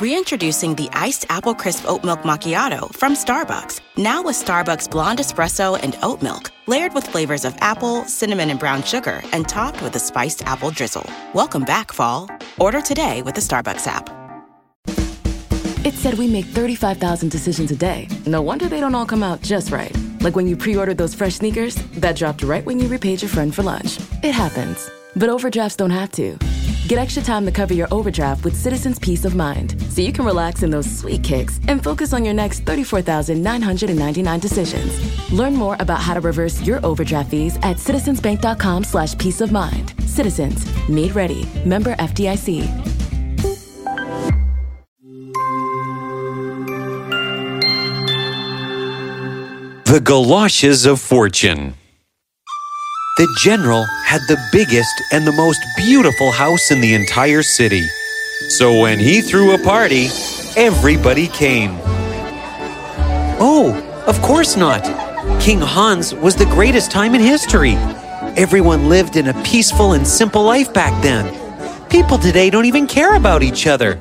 Reintroducing the iced apple crisp oat milk macchiato from Starbucks. Now with Starbucks blonde espresso and oat milk, layered with flavors of apple, cinnamon, and brown sugar, and topped with a spiced apple drizzle. Welcome back, fall. Order today with the Starbucks app. It said we make 35,000 decisions a day. No wonder they don't all come out just right. Like when you pre ordered those fresh sneakers that dropped right when you repaid your friend for lunch. It happens. But overdrafts don't have to. Get extra time to cover your overdraft with Citizens Peace of Mind so you can relax in those sweet kicks and focus on your next 34,999 decisions. Learn more about how to reverse your overdraft fees at citizensbank.com slash peace of mind. Citizens, made ready. Member FDIC. The Galoshes of Fortune. The general had the biggest and the most beautiful house in the entire city. So when he threw a party, everybody came. Oh, of course not. King Hans was the greatest time in history. Everyone lived in a peaceful and simple life back then. People today don't even care about each other.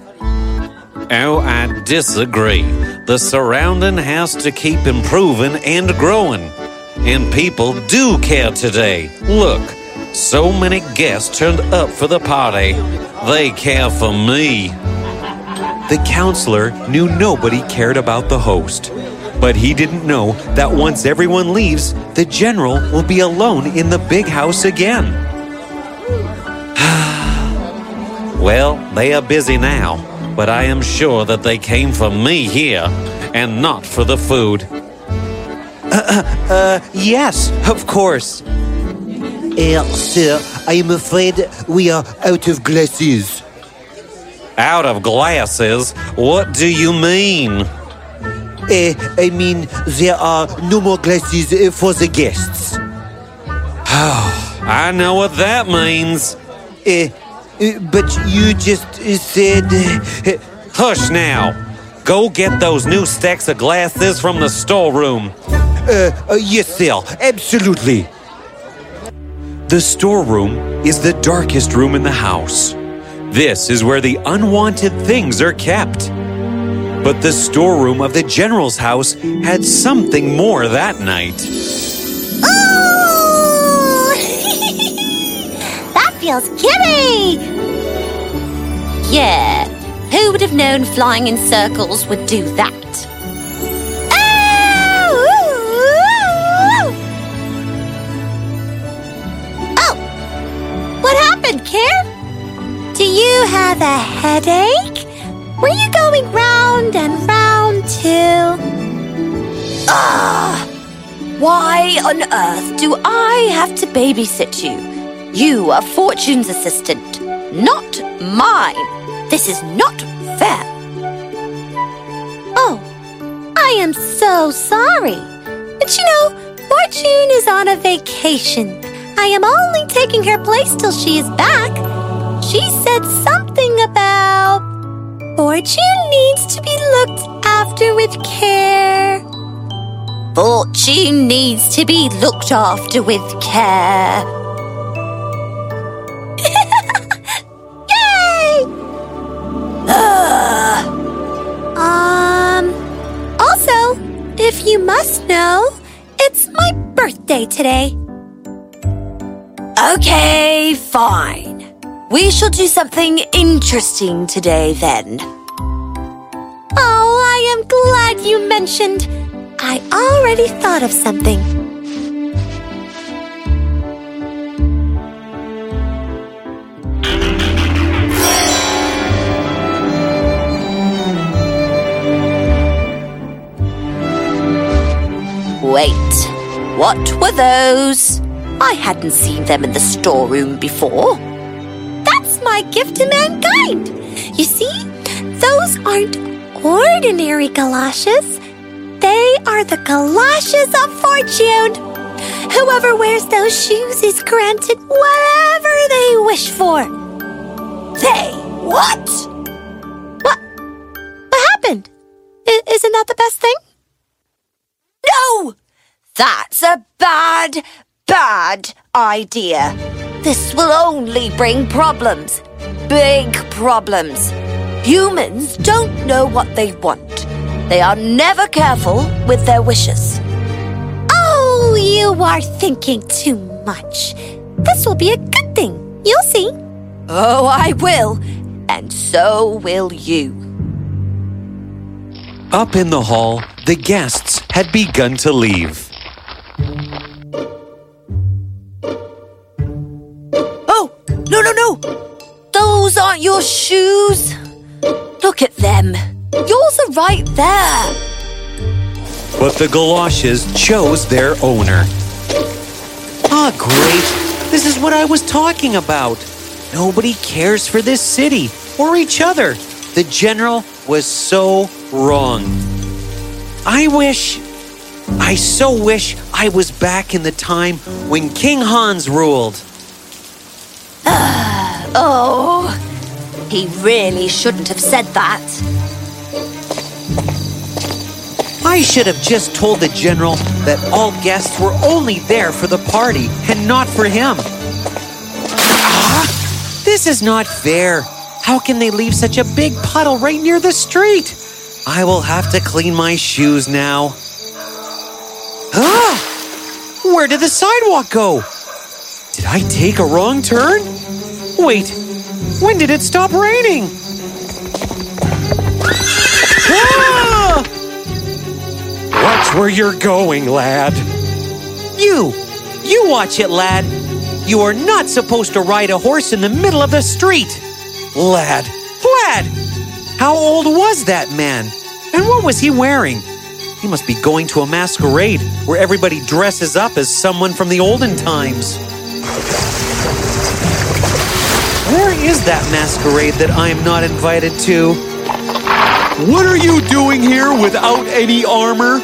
Oh, I disagree. The surrounding has to keep improving and growing. And people do care today. Look, so many guests turned up for the party. They care for me. The counselor knew nobody cared about the host. But he didn't know that once everyone leaves, the general will be alone in the big house again. well, they are busy now, but I am sure that they came for me here and not for the food. Uh, uh, yes, of course. Uh, sir, I am afraid we are out of glasses. Out of glasses? What do you mean? Uh, I mean, there are no more glasses uh, for the guests. Oh, I know what that means. Uh, uh but you just uh, said. Uh, Hush now. Go get those new stacks of glasses from the storeroom. Uh, uh, yes, sir. Absolutely. The storeroom is the darkest room in the house. This is where the unwanted things are kept. But the storeroom of the general's house had something more that night. Oh! that feels giddy! Yeah, who would have known flying in circles would do that? Do you have a headache? Were you going round and round too? Ah! Why on earth do I have to babysit you? You are Fortune's assistant, not mine. This is not fair. Oh, I am so sorry. But you know, Fortune is on a vacation. I am only taking her place till she is back. She said something about Fortune needs to be looked after with care. Fortune needs to be looked after with care. Yay! um, also, if you must know, it's my birthday today. Okay, fine. We shall do something interesting today then. Oh, I am glad you mentioned. I already thought of something. Wait, what were those? I hadn't seen them in the storeroom before That's my gift to mankind. You see, those aren't ordinary galoshes. They are the galoshes of fortune. Whoever wears those shoes is granted whatever they wish for. They what? What? What happened? I- isn't that the best thing? No! That's a bad, bad idea. This will only bring problems. Big problems. Humans don't know what they want. They are never careful with their wishes. Oh, you are thinking too much. This will be a good thing. You'll see. Oh, I will. And so will you. Up in the hall, the guests had begun to leave. No, no, no. Those aren't your shoes. Look at them. Yours are right there. But the galoshes chose their owner. Ah, great. This is what I was talking about. Nobody cares for this city or each other. The general was so wrong. I wish, I so wish I was back in the time when King Hans ruled. Oh, he really shouldn't have said that. I should have just told the general that all guests were only there for the party and not for him. Ah, this is not fair. How can they leave such a big puddle right near the street? I will have to clean my shoes now. Ah! Where did the sidewalk go? Did I take a wrong turn? Wait, when did it stop raining? Ah! Watch where you're going, lad. You! You watch it, lad. You are not supposed to ride a horse in the middle of the street. Lad! Lad! How old was that man? And what was he wearing? He must be going to a masquerade where everybody dresses up as someone from the olden times. Where is that masquerade that I am not invited to? What are you doing here without any armor?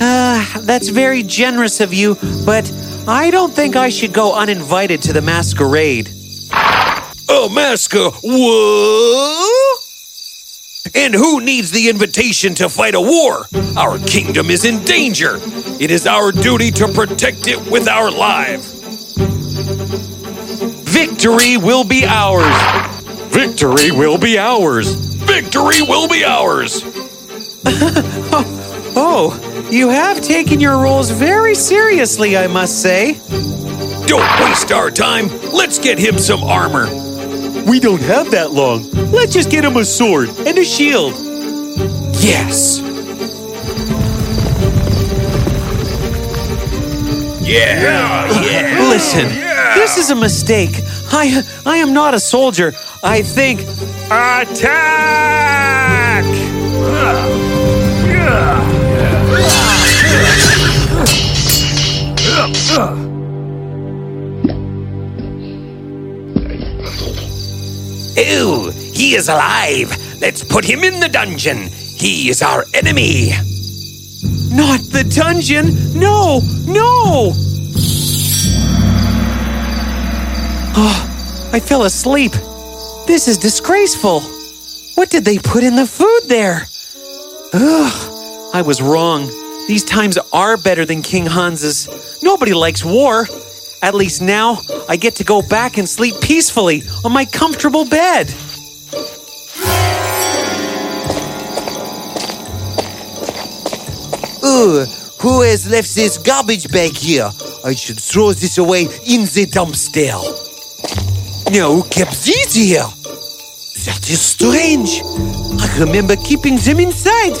Ah, that's very generous of you, but I don't think I should go uninvited to the masquerade. A masca. What? And who needs the invitation to fight a war? Our kingdom is in danger. It is our duty to protect it with our lives. Victory will be ours. Victory will be ours. Victory will be ours. Oh, you have taken your roles very seriously, I must say. Don't waste our time. Let's get him some armor. We don't have that long. Let's just get him a sword and a shield. Yes. Yeah, yeah. Listen, this is a mistake. I I am not a soldier. I think attack. Ew, he is alive. Let's put him in the dungeon. He is our enemy. Not the dungeon. No, no. Oh, I fell asleep. This is disgraceful. What did they put in the food there? Ugh, I was wrong. These times are better than King Hans's. Nobody likes war. At least now, I get to go back and sleep peacefully on my comfortable bed. Ugh, who has left this garbage bag here? I should throw this away in the dumpster. Who kept these here? That is strange. I remember keeping them inside.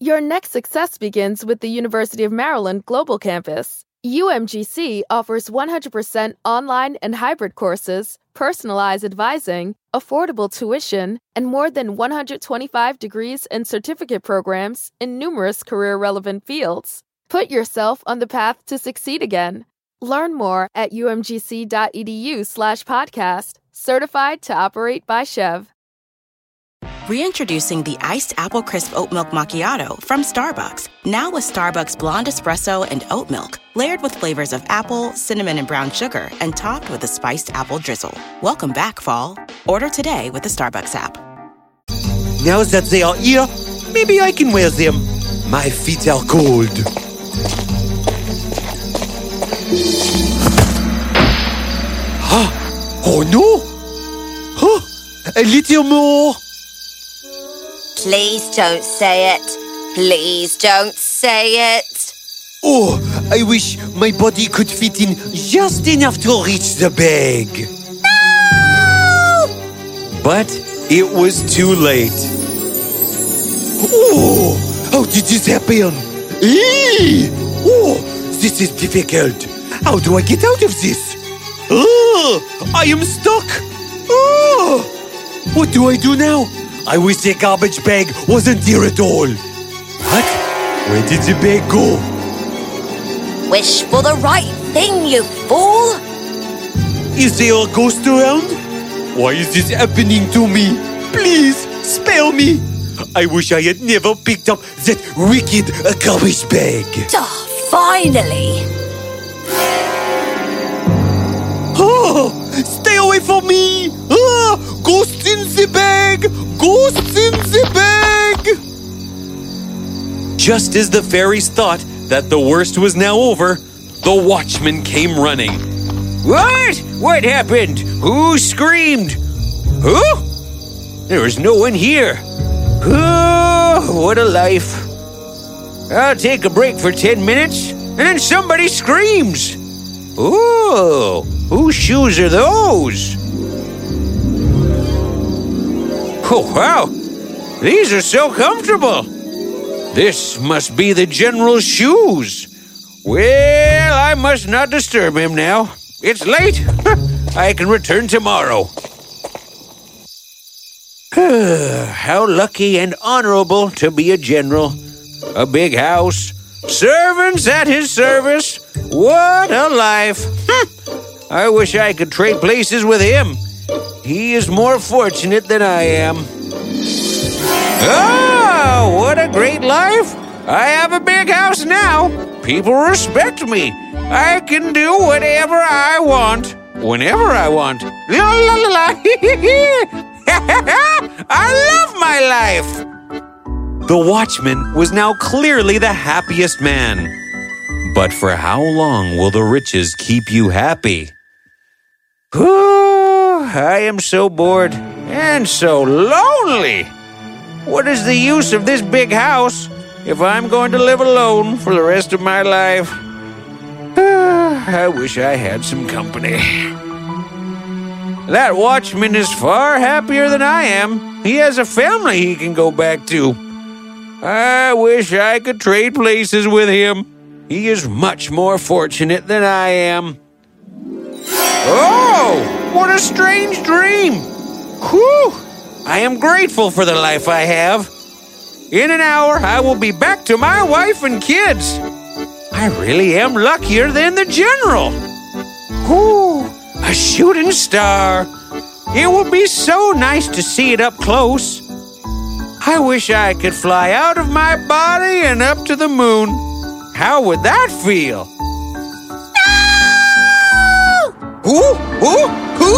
Your next success begins with the University of Maryland Global Campus. UMGC offers 100% online and hybrid courses, personalized advising, affordable tuition, and more than 125 degrees and certificate programs in numerous career relevant fields. Put yourself on the path to succeed again. Learn more at umgc.edu slash podcast, certified to operate by SCHEV. Reintroducing the iced apple crisp oat milk macchiato from Starbucks. Now with Starbucks blonde espresso and oat milk, layered with flavors of apple, cinnamon, and brown sugar, and topped with a spiced apple drizzle. Welcome back, fall. Order today with the Starbucks app. Now that they are here, maybe I can wear them. My feet are cold. Ah, oh no! Huh, a little more. Please don't say it. Please don't say it. Oh, I wish my body could fit in just enough to reach the bag. No! But it was too late. Oh, how did this happen? Eee! Oh, this is difficult. How do I get out of this? Oh, I am stuck. Oh, what do I do now? I wish the garbage bag wasn't here at all. What? Where did the bag go? Wish for the right thing, you fool. Is there a ghost around? Why is this happening to me? Please, spare me. I wish I had never picked up that wicked garbage bag. Ah, finally. Away from me! Ah, ghosts in the bag! Ghosts in the bag! Just as the fairies thought that the worst was now over, the watchman came running. What? What happened? Who screamed? Who? There was no one here. Oh, what a life. I'll take a break for 10 minutes, and then somebody screams. Oh, whose shoes are those? Oh, wow. These are so comfortable. This must be the general's shoes. Well, I must not disturb him now. It's late. I can return tomorrow. How lucky and honorable to be a general. A big house, servants at his service. What a life. I wish I could trade places with him. He is more fortunate than I am. Oh, what a great life! I have a big house now. People respect me. I can do whatever I want, whenever I want. La la la la. I love my life. The watchman was now clearly the happiest man. But for how long will the riches keep you happy? Ooh, I am so bored and so lonely. What is the use of this big house if I'm going to live alone for the rest of my life? Ah, I wish I had some company. That watchman is far happier than I am. He has a family he can go back to. I wish I could trade places with him. He is much more fortunate than I am. Oh, what a strange dream! Whew! I am grateful for the life I have. In an hour, I will be back to my wife and kids. I really am luckier than the general. Whew! A shooting star. It would be so nice to see it up close. I wish I could fly out of my body and up to the moon. How would that feel? Who? Who? Who?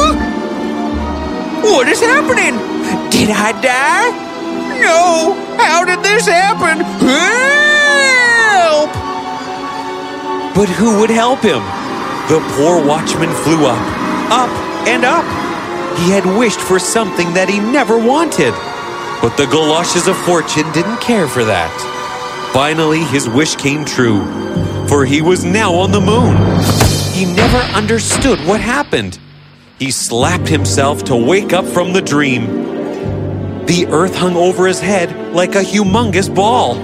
What is happening? Did I die? No! How did this happen? Help! But who would help him? The poor watchman flew up, up, and up. He had wished for something that he never wanted. But the galoshes of fortune didn't care for that. Finally, his wish came true, for he was now on the moon. He never understood what happened. He slapped himself to wake up from the dream. The earth hung over his head like a humongous ball.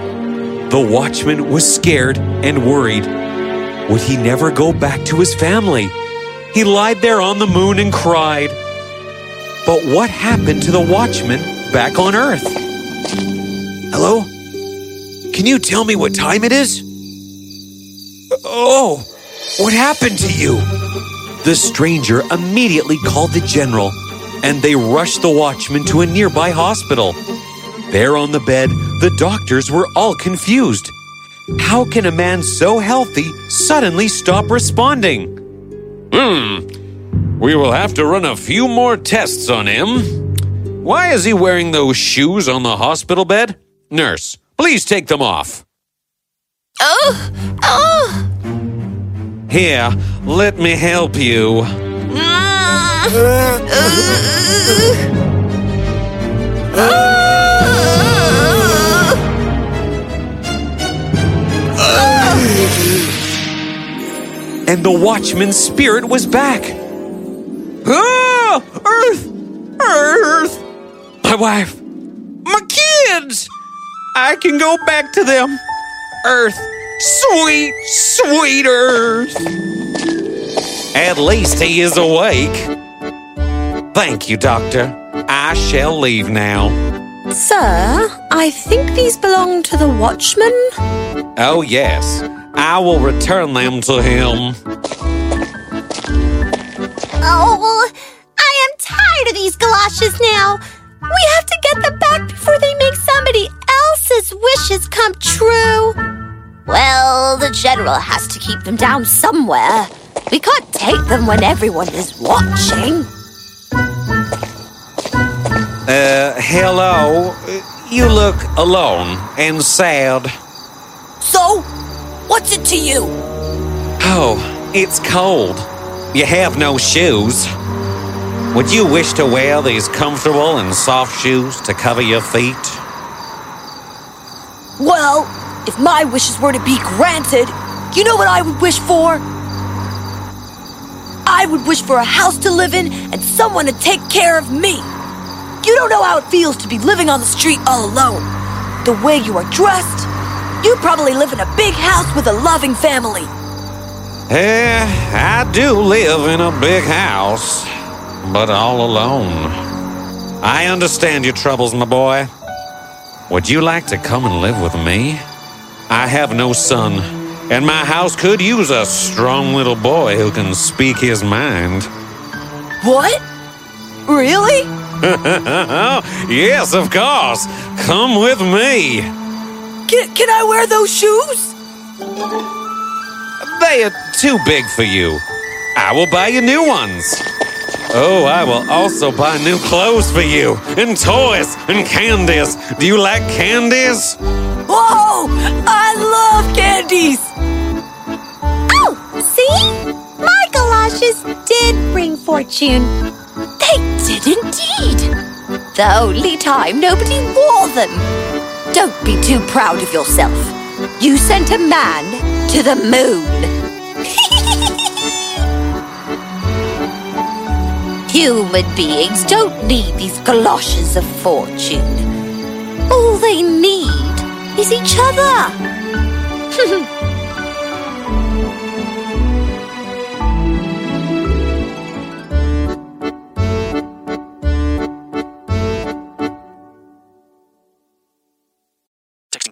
The watchman was scared and worried. Would he never go back to his family? He lied there on the moon and cried. But what happened to the watchman back on Earth? Hello? Can you tell me what time it is? Oh, what happened to you? The stranger immediately called the general and they rushed the watchman to a nearby hospital. There on the bed, the doctors were all confused. How can a man so healthy suddenly stop responding? Hmm. We will have to run a few more tests on him. Why is he wearing those shoes on the hospital bed? Nurse, please take them off. Oh, oh. Here, let me help you. And the watchman's spirit was back. Ah! Earth! Earth! My wife! My kids! I can go back to them. Earth! Sweet, sweet Earth! At least he is awake. Thank you, Doctor. I shall leave now. Sir, I think these belong to the watchman. Oh, yes. I will return them to him. Oh, I am tired of these galoshes now. We have to get them back before they make somebody else's wishes come true. Well, the general has to keep them down somewhere. We can't take them when everyone is watching. Uh, hello. You look alone and sad. So, what's it to you? Oh, it's cold. You have no shoes. Would you wish to wear these comfortable and soft shoes to cover your feet? Well, if my wishes were to be granted, you know what I would wish for? I would wish for a house to live in and someone to take care of me. You don't know how it feels to be living on the street all alone. The way you are dressed, you probably live in a big house with a loving family. Eh, I do live in a big house, but all alone. I understand your troubles, my boy. Would you like to come and live with me? I have no son, and my house could use a strong little boy who can speak his mind. What? Really? yes, of course. Come with me. Can, can I wear those shoes? They are too big for you. I will buy you new ones. Oh, I will also buy new clothes for you, and toys, and candies. Do you like candies? Whoa! I love candies! Oh, see? My galoshes did bring fortune. They did indeed. The only time nobody wore them. Don't be too proud of yourself. You sent a man to the moon. Human beings don't need these galoshes of fortune. All they need is each other.